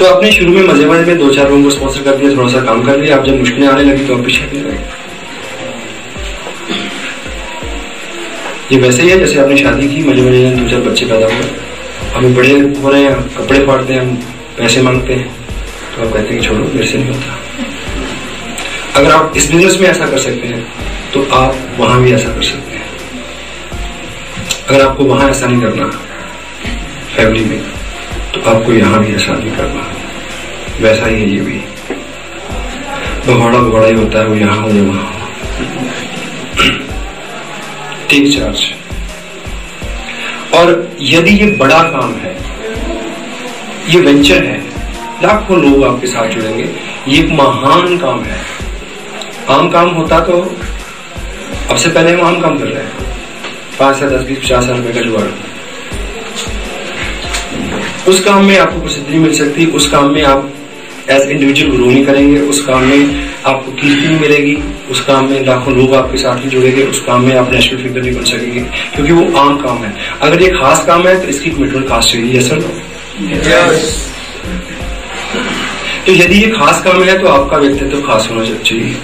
तो आपने शुरू में मज़े मज़े में दो चार लोगों को स्पॉन्सर कर दिया, थोड़ा सा काम कर लिया। अब जब मुश्किलें आने लगी तो आप पीछे हटने लगे। ये वैसे ही है, जैसे आपने शादी की मज़े मज़े में दो चार बच्चे पैदा हुए। हमें बड़े हो रहे हैं, कपड़े फाड़ते हैं, हम पैसे मांगते हैं। तो आप कहते हैं छोड़ो, मेरे से नहीं होता। अगर आप इस बिज़नेस में ऐसा कर सकते हैं तो आप वहाँ भी ऐसा कर सकते हैं। अगर आपको वहाँ ऐसा नहीं करना फैमिली में तो आपको यहाँ भी ऐसा नहीं करना वैसा ही है ये भी। भगौड़ा भगौड़ा ही होता है, वो यहाँ हो वहाँ हो। टेक चार्ज और यदि ये बड़ा काम है, ये वेंचर है, लाखों लोग आपके साथ जुड़ेंगे, ये एक महान काम है। आम काम होता तो अब से पहले हम आम काम कर रहे हैं। पाँच से दस, बीस, पचास हज़ार रुपए का जुगाड़। उस काम में आपको प्रसिद्धि मिल सकती है उस काम में आप एज इंडिविजुअल ग्रो नहीं करेंगे उस काम में आपको कीर्ति नहीं मिलेगी उस काम में लाखों लोग आपके साथ नहीं जुड़ेंगे उस काम में आप नेशनल फिगर नहीं बन सकेंगे क्योंकि वो आम काम है। अगर ये खास काम है तो इसकी कमिटमेंट खास चाहिए सर तो यदि ये खास काम है तो आपका व्यक्तित्व तो खास होना चाहिए।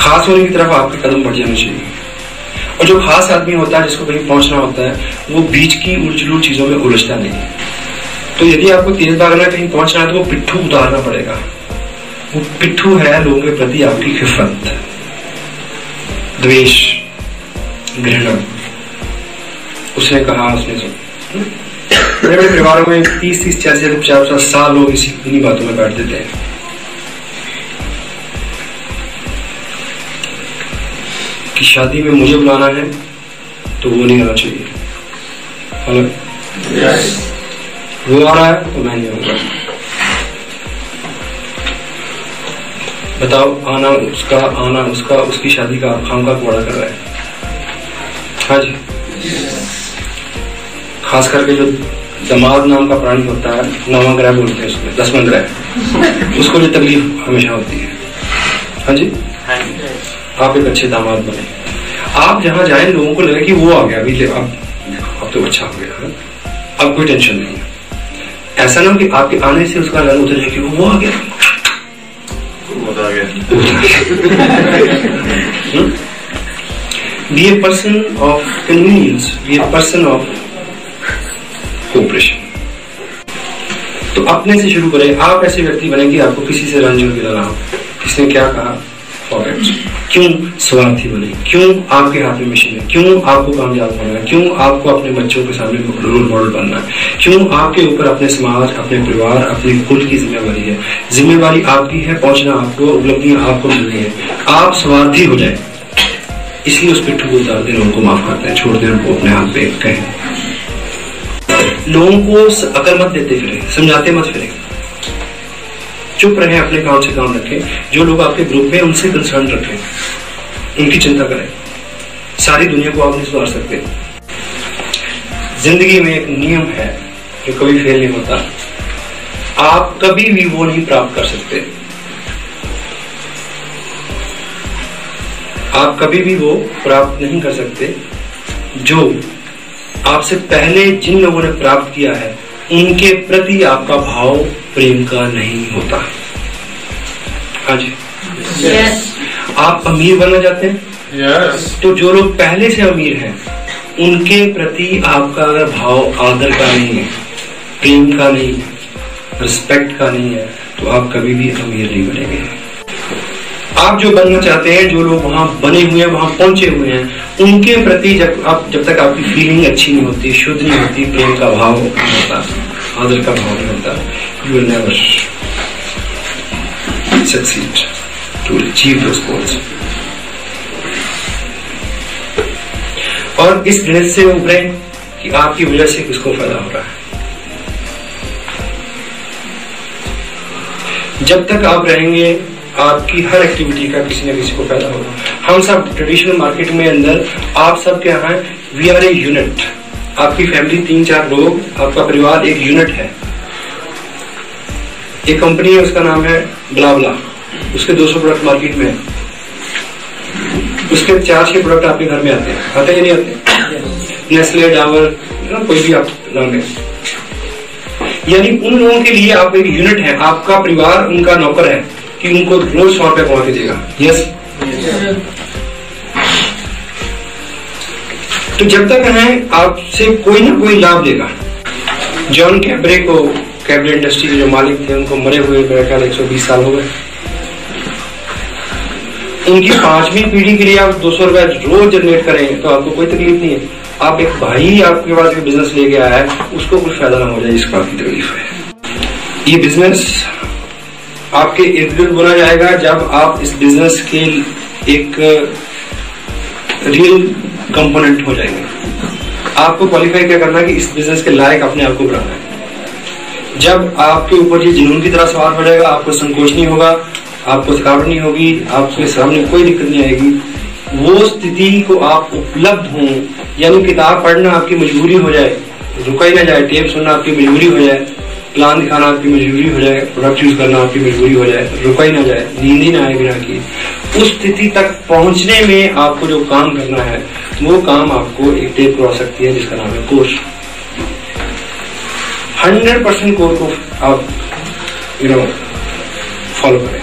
खास होने की तरफ़ आपके कदम बढ़ जाने चाहिए। और जो खास आदमी होता है, जिसको कहीं पहुँचना होता है, वो बीच की उलझलू चीज़ों में उलझता नहीं। तो यदि आपको तेज भागना कहीं पहुँचना है तो वो पिट्ठू उतारना पड़ेगा। वो पिट्ठू है लोगों के प्रति आपकी खिफत द्वेष, घृणा। उसने कहा, उसने सुन बड़े बड़े परिवारों में तीस तीस छियासी पचास पचास साल लोग इसी इन्हीं बातों में बैठ देते हैं। कि शादी में मुझे बुलाना है तो वो नहीं आना चाहिए। हेलो? वो आ रहा है तो मैं नहीं आऊँगा। बताओ आना उसका आना उसका उसकी शादी का खाम का कूड़ा कर रहा है। हाँ जी। खास करके जो दमाद नाम का प्राणी होता है नवा ग्रह बोलते हैं उसमें दसवां ग्रह उसको जो तकलीफ़ हमेशा होती है। हाँ जी। आप एक अच्छे दामाद बने। आप जहाँ जाए लोगों को लगे कि वो आ गया अभी अब अब तो अच्छा हो गया। अब कोई टेंशन नहीं है। ऐसा ना कि आपके आने से उसका रंग उतर जाए कि वो आ गया। Be a person of convenience be a person of cooperation तो अपने से शुरू करें। आप ऐसे व्यक्ति बने कि आपको किसी से रंजन गिरा हो। किसने क्या कहा? क्यों स्वार्थी बने क्यों आपके हाथ में मशीन है? क्यों आपको कामयाब होना है? क्यों आपको अपने बच्चों के सामने रोल मॉडल बनना है? क्यों आपके ऊपर अपने समाज, अपने परिवार, अपने कुल की जिम्मेवारी है? जिम्मेवारी आपकी है, पहुँचना आपको, उपलब्धियाँ आपको मिलनी है। आप स्वार्थी हो जाए। इसलिए उस पिट्ठू को उतार दें उनको माफ़ करते हैं, छोड़ दें उनको अपने हाथ पे कहें। लोगों को अकल मत देते फिरे, समझाते मत फिरे। चुप रहे, अपने काम से काम रखें। जो लोग आपके ग्रुप में उनसे कंसर्न रखें। उनकी चिंता करें। सारी दुनिया को आप नहीं सुधार सकते। ज़िंदगी में एक नियम है जो कभी फेल नहीं होता। आप कभी भी वो नहीं प्राप्त कर सकते। आप कभी भी वो प्राप्त नहीं कर सकते, जो आपसे पहले जिन लोगों ने प्राप्त किया है, उनके प्रति आपका भाव प्रेम का नहीं होता। हाँ जी? Yes. आप अमीर बनना चाहते हैं? Yes. तो जो लोग पहले से अमीर हैं उनके प्रति आपका अगर भाव आदर का नहीं है प्रेम का नहीं है रिस्पेक्ट का नहीं है तो आप कभी भी अमीर नहीं बनेंगे। आप जो बनना चाहते हैं जो लोग वहाँ बने हुए हैं वहाँ पहुँचे हुए हैं उनके प्रति जब आप जब तक आपकी फीलिंग अच्छी नहीं होती शुद्ध नहीं होती प्रेम का भाव नहीं होता। आदर का भाव होता। You will never succeed to achieve those goals. और इस गणित से उभरे कि आपकी वजह से किसको फ़ायदा हो रहा है। जब तक आप रहेंगे, आपकी हर एक्टिविटी का किसी न किसी को फ़ायदा होगा। हम सब ट्रेडिशनल मार्केट में अंदर, आप सब क्या है वी आर ए यूनिट आपकी फैमिली तीन चार लोग, आपका परिवार एक यूनिट है। एक कंपनी है, उसका नाम है ब्लाबला उसके 200 प्रोडक्ट मार्केट में है। उसके चार छह प्रोडक्ट आपके घर में आते हैं। आते हैं नहीं आते? नेस्ले डावर कोई भी आप नाम यानी उन लोगों के लिए आप एक यूनिट है। आपका परिवार उनका नौकर है कि उनको रोज सौ रुपया कमा के देगा। यस तो जब तक है, आपसे कोई ना कोई लाभ लेगा। जॉन कैबरे को, कैबरे इंडस्ट्री के जो मालिक थे, उनको मरे हुए मेरा ख्याल सौ साल हो गए। उनकी पांचवी पीढ़ी के लिए आप दो सौ रुपए रोज जनरेट करें तो आपको कोई तकलीफ़ नहीं है। आप एक भाई आपके पास बिज़नेस लेके आया है, उसको कुछ फ़ायदा ना हो जाए, इसका आपकी तकलीफ़ है। ये बिज़नेस आपके इर्द गिर्द बोला जाएगा, जब आप इस बिज़नेस के एक रियल कंपोनेंट हो जाएँगे। आपको क्वालिफाई क्या करना है कि इस बिज़नेस के लायक अपने आप को बनाना है। जब आपके ऊपर ये जुनून की तरह सवार हो जाएगा, आपको संकोच नहीं होगा, आपको थकावट नहीं होगी, आपके सामने कोई दिक्कत नहीं आएगी, वो स्थिति को आप उपलब्ध हों, यानी किताब पढ़ना आपकी मजबूरी हो जाए रुका ही ना जाए टेप सुनना आपकी मजबूरी हो जाए प्लान दिखाना आपकी मजबूरी हो जाए प्रोडक्ट यूज़ करना आपकी मजबूरी हो जाए रुका ही ना जाए, नींद ही ना आए बिना की। उस स्थिति तक पहुँचने में आपको जो काम करना है, वो काम आपको एक टेप करवा सकती है, जिसका नाम है कोर्स हंड्रेड परसेंट कोर को आप यू नो फॉलो करें।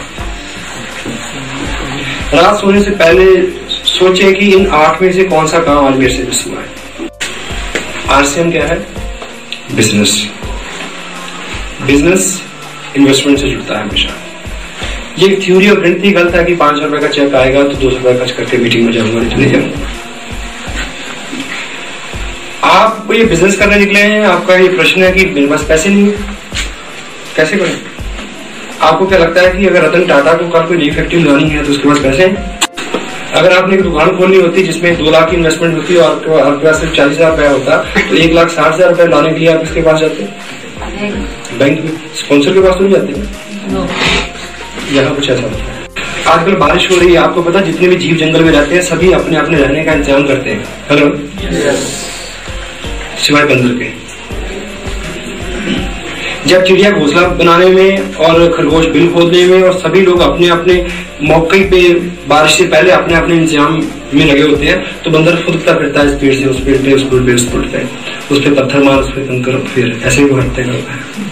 रात सोने से पहले सोचे कि इन आठ में से कौन सा काम आज मेरे से हुआ है। आरसीएम क्या है? बिज़नेस बिज़नेस इन्वेस्टमेंट से जुड़ता है हमेशा। ये थ्योरी और गणित गलत है कि पाँच सौ रुपए का चेक आएगा तो दो सौ रुपए खर्च करके मीटिंग में जाऊँगा नहीं तो आप ये बिज़नेस करने निकले हैं आपका ये प्रश्न है कि मेरे पास पैसे नहीं है। कैसे करें? आपको क्या लगता है कि अगर रतन टाटा को कल कोई नई फैक्ट्री लानी है तो उसके पास पैसे हैं? अगर आपने एक दुकान खोलनी होती जिसमें दो लाख की इन्वेस्टमेंट होती और आपके पास सिर्फ़ चालीस हज़ार रुपया होता तो एक लाख साठ हज़ार रुपया लाने के लिए आप किसके पास जाते? बैंक। में। स्पॉन्सर के पास तो नहीं जाते? यहाँ कुछ ऐसा होता है। आजकल बारिश हो रही है आपको पता जितने भी जीव जंगल में रहते हैं सभी अपने अपने रहने का इंतज़ाम करते हैं। हेलो सिवाय बंदर के। जब चिड़िया घोसला बनाने में और खरगोश बिल खोदने में और सभी लोग अपने अपने मौके पे बारिश से पहले अपने अपने इंतज़ाम में लगे होते हैं तो बंदर फुदकता फिरता है इस पेड़ से उस पेड़ पे उस पेड़ पे उस पेड़ पे। उस पर पत्थर मार उस पर कंकर फिर ऐसे ही वो हटते करता है?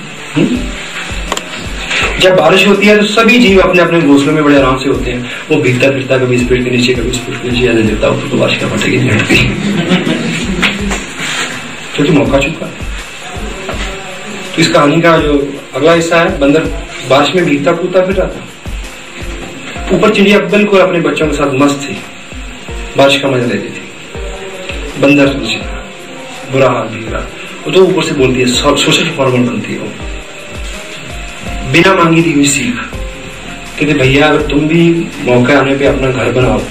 जब बारिश होती है तो सभी जीव अपने अपने घोसलों में बड़े आराम से होते हैं। वो भीगता फिरता कभी इस पेड़ के नीचे, कभी इस पेड़ के नीचे ऐसे देता तो बारिश का फटेगी नहीं हटती क्योंकि मौका चुका। तो इस कहानी का जो अगला हिस्सा है, बंदर बारिश में भीगता, कूदता, फिर रहा था ऊपर चिड़िया बिल्कुल अपने बच्चों के साथ मस्त थी। बारिश का मज़ा लेती थी। बंदर बुरा हाल भीग रहा। वो तो ऊपर से बोलती है सोशल फॉर्मल बनती है। बिना मांगी दी हुई सीख। कहते, भैया, अगर तुम भी मौका आने पे अपना घर बनाओ,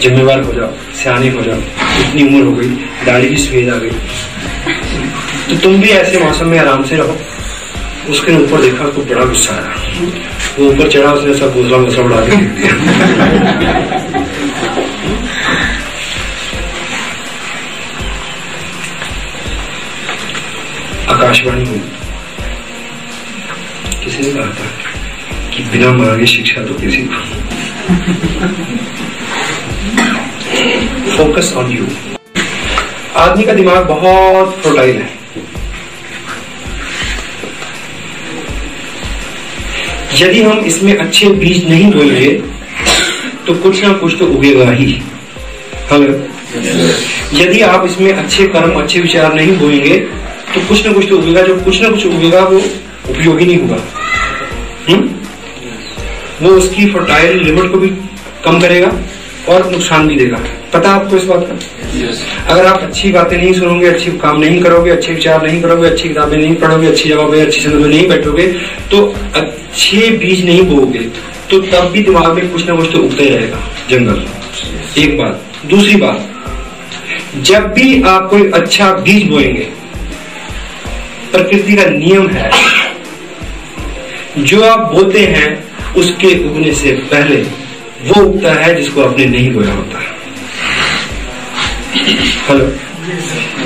जिम्मेवार हो जाओ, सियाने हो जाओ, इतनी उम्र हो गई, दाढ़ी की सफ़ेद आ गई तो तुम भी ऐसे मौसम में आराम से रहो। उसके ऊपर देखा तो बड़ा गुस्सा आया। वो ऊपर चढ़ा, उसने सब दूसरा गुस्सा उड़ा के दिया। आकाशवाणी हुई। कि बिना मांगे शिक्षा तो किसी को। फोकस ऑन यू आदमी का दिमाग बहुत फर्टाइल है। यदि हम इसमें अच्छे बीज नहीं बोएँगे तो कुछ ना कुछ तो उगेगा ही। हेलो यदि आप इसमें अच्छे कर्म, अच्छे विचार नहीं बोएँगे तो कुछ ना कुछ तो उगेगा। जो कुछ ना कुछ उगेगा, वो उपयोगी नहीं होगा। हम्म? वो उसकी फर्टाइल लिमिट को भी कम करेगा और नुकसान भी देगा पता आपको इस बात का yes. अगर आप अच्छी बातें नहीं सुनोगे अच्छी काम नहीं करोगे अच्छे विचार नहीं करोगे अच्छी किताबें नहीं पढ़ोगे अच्छी जगह पे अच्छी जगह में नहीं बैठोगे तो अच्छे बीज नहीं बोगे तो तब भी दिमाग में कुछ ना कुछ तो उगते रहेगा जंगल yes. एक बात दूसरी बात जब भी आप कोई अच्छा बीज बोएँगे प्रकृति का नियम है जो आप बोते हैं उसके उगने से पहले वो उगता है जिसको आपने नहीं बोया होता। हेलो।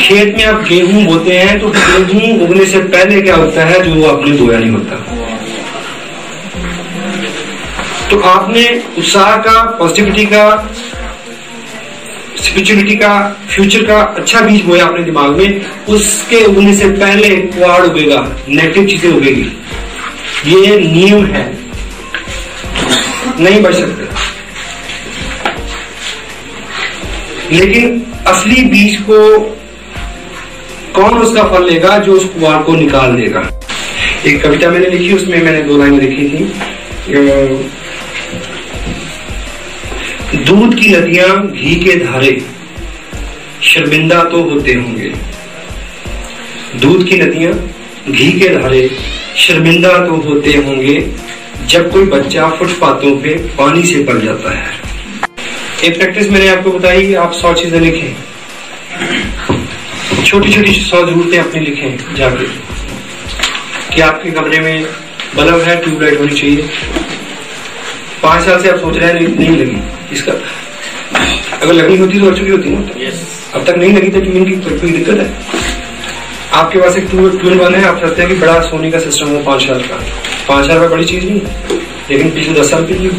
खेत में आप गेहूँ बोते हैं तो गेहूँ उगने से पहले क्या होता है जो आपने बोया नहीं होता? तो आपने उत्साह का पॉजिटिविटी का स्पिरिचुअलिटी का फ्यूचर का अच्छा बीज बोया अपने दिमाग में, उसके उगने से पहले कुआड़ उगेगा नेगेटिव चीज़ें उगेगी। ये नियम है। नहीं बच सकते। लेकिन असली बीज को कौन उसका फल लेगा जो उस कुआर को निकाल देगा? एक कविता मैंने लिखी, उसमें मैंने दो लाइन लिखी थी। दूध की नदियाँ घी के धारे, शर्मिंदा तो होते होंगे। दूध की नदियाँ घी के धारे, शर्मिंदा तो होते होंगे। जब कोई बच्चा फुटपाथों पे पानी से पड़ जाता है। एक प्रैक्टिस मैंने आपको बताई कि आप सौ चीज़ें लिखें। छोटी छोटी सौ जरूरतें अपनी लिखें जाके। कि आपके कमरे में बल्ब है ट्यूबलाइट होनी चाहिए। पाँच साल से आप सोच रहे हैं नहीं लगी। इसका अगर लगनी होती तो अच्छी होती ना? Yes. अब तक नहीं लगी तो ट्यून की कोई दिक्कत है? आपके पास एक ट्यून वन है, आप चाहते हैं कि बड़ा सोनी का सिस्टम हो, पाँच हज़ार का। पाँच हज़ार रुपये बड़ी चीज़ नहीं लेकिन पिछले दस साल की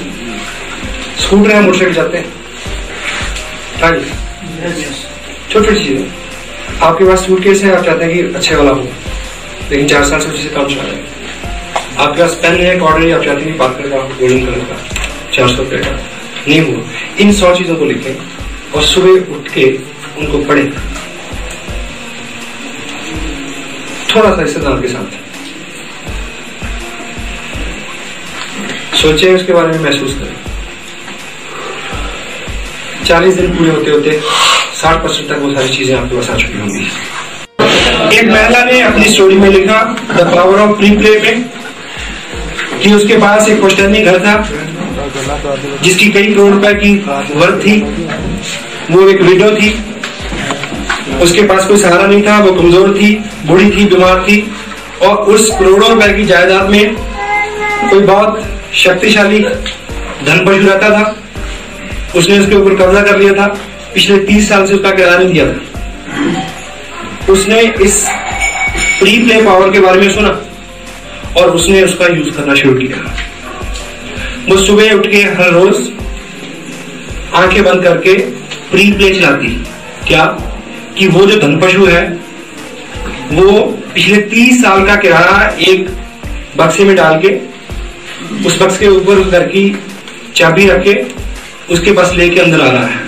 स्कूटर है मोटरसाइकिल जाते हैं? छोटी छोटी चीज़ें आपके पास सूट केस है, आप चाहते हैं कि अच्छे वाला हो, लेकिन चार साल से उसी काम चला हैं। आपके पास पेन है ऑर्डर आप चाहते हैं बात करेगा गोल्डन कलर का चार सौ रुपए का। नहीं हुआ। इन सौ चीज़ों को लिखें और सुबह उठ के उनको पढ़े। थोड़ा सा इस्तेदार के साथ। सोचे उसके बारे में महसूस करें। चालीस दिन पूरे होते होते साठ परसेंट तक वो सारी चीज़ें आपके पास आ चुकी होंगी। एक महिला ने अपनी स्टोरी में लिखा the power of pre play में कि उसके पास एक पोस्टरनी घर था, जिसकी कई करोड़ रुपए की वर्थ थी। वो एक विडो थी। उसके पास कोई सहारा नहीं था, वो कमज़ोर थी, बूढ़ी थी, बीमार थी। और उस करोड़ों रुपए की जायदाद में कोई बहुत शक्तिशाली धन पशु रहता था। उसने उसके ऊपर कब्जा कर लिया था। पिछले तीस साल से उसका किराया नहीं दिया था। उसने इस प्री प्ले पावर के बारे में सुना और उसने उसका यूज़ करना शुरू किया। वो सुबह उठ के हर रोज आँखें बंद करके प्री प्ले चलाती। क्या? कि वो जो धन पशु है, वो पिछले तीस साल का किराया एक बक्से में डाल के, उस बक्स के ऊपर घर की चाबी रख के, उसके बस लेके अंदर आ रहा है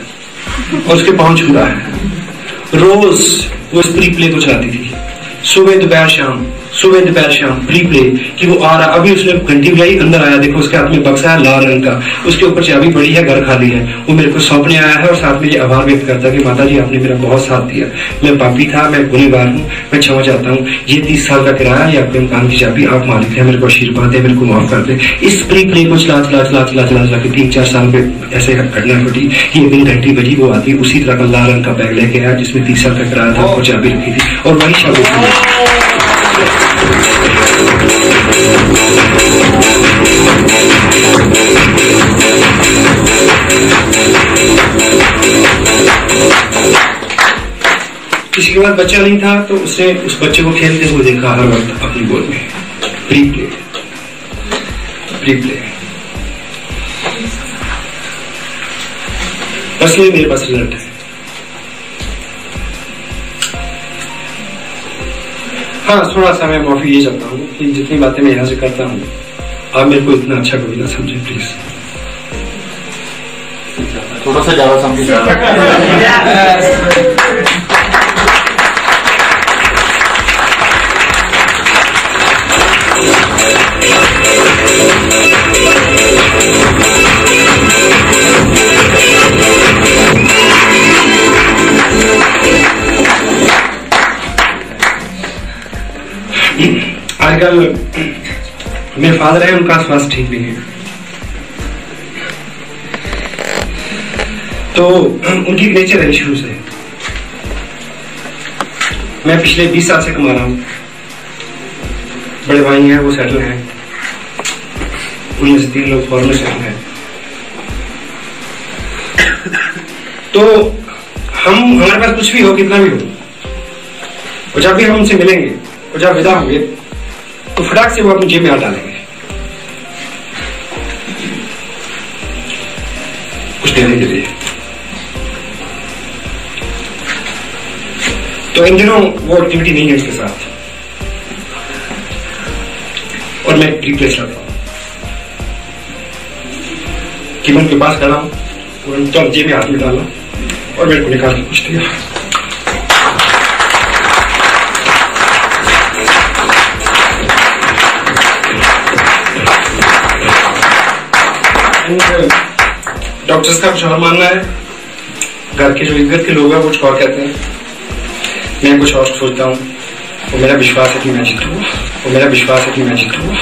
और उसके पहुँच रहा है। रोज वो स्त्री प्ले को चलाती थी, सुबह, दोपहर, शाम। सुबह दोपहर शाम प्री प्ले कि वो आ रहा, अभी उसने घंटी बजाई, अंदर आया, देखो उसके हाथ में बक्सा है लाल रंग का, उसके ऊपर चाबी पड़ी है, घर खाली है। वो मेरे को सौंपने आया है और साथ में ये आभार व्यक्त करता है कि माता जी आपने मेरा बहुत साथ दिया। मैं पापी था, मैं गुनेगार हूँ, मैं क्षमा चाहता हूँ। ये तीस साल का किराया या आपके मकान की चाबी, आप मालिक है, मेरे को आशीर्वाद है मेरे को माफ़ कर दे। इस प्री प्ले को चला चला चला चला चला चला के तीन, चार साल में ऐसे घटना घटी ये दिन घंटी बजी, वो आती, उसी तरह का लाल रंग का बैग लेके आया, जिसमें तीस साल का किराया था, और चाबी रखी थी, और वही चाबी किसी के पास बच्चा नहीं था तो उसने उस बच्चे को खेलते हुए देखा हर वक्त अपनी गोद में। प्री प्ले प्री प्ले बस ये मेरे पास रिज़ल्ट है। हाँ थोड़ा सा मैं माफ़ी ये चाहता हूँ कि जितनी बातें मैं यहाँ से करता हूँ आप मेरे को इतना अच्छा कभी ना समझे प्लीज़ थोड़ा सा ज़्यादा समझे। आजकल मेरे फादर है, उनका स्वास्थ्य ठीक नहीं है। तो उनकी नेचर है शुरू से। मैं पिछले 20 साल से कमा रहा हूँ। बड़े भाई हैं, वो सेटल हैं। उनमें से तीन लोग फॉरन सेटल हैं। तो हम, हमारे पास कुछ भी हो, कितना भी हो, और जब भी हम उनसे मिलेंगे, और जब विदा होंगे तो फटाक से वो अपनी जेब में हाथ डालेंगे। कुछ देने के लिए। तो इन दिनों वो एक्टिविटी नहीं है उसके साथ। और मैं रिप्लेस करता हूँ। कि मैं उनके पास खड़ा हूँ, और उनको जेब में हाथ में डाला, और मेरे को निकाल के कुछ दिया। डॉक्टर्स का कुछ और मानना है। घर के जो इज़्ज़त के लोग हैं कुछ और कहते हैं। मैं कुछ और सोचता हूँ। वो मेरा विश्वास है कि मैं जीतूँ वो मेरा विश्वास है कि मैं जीतूँगा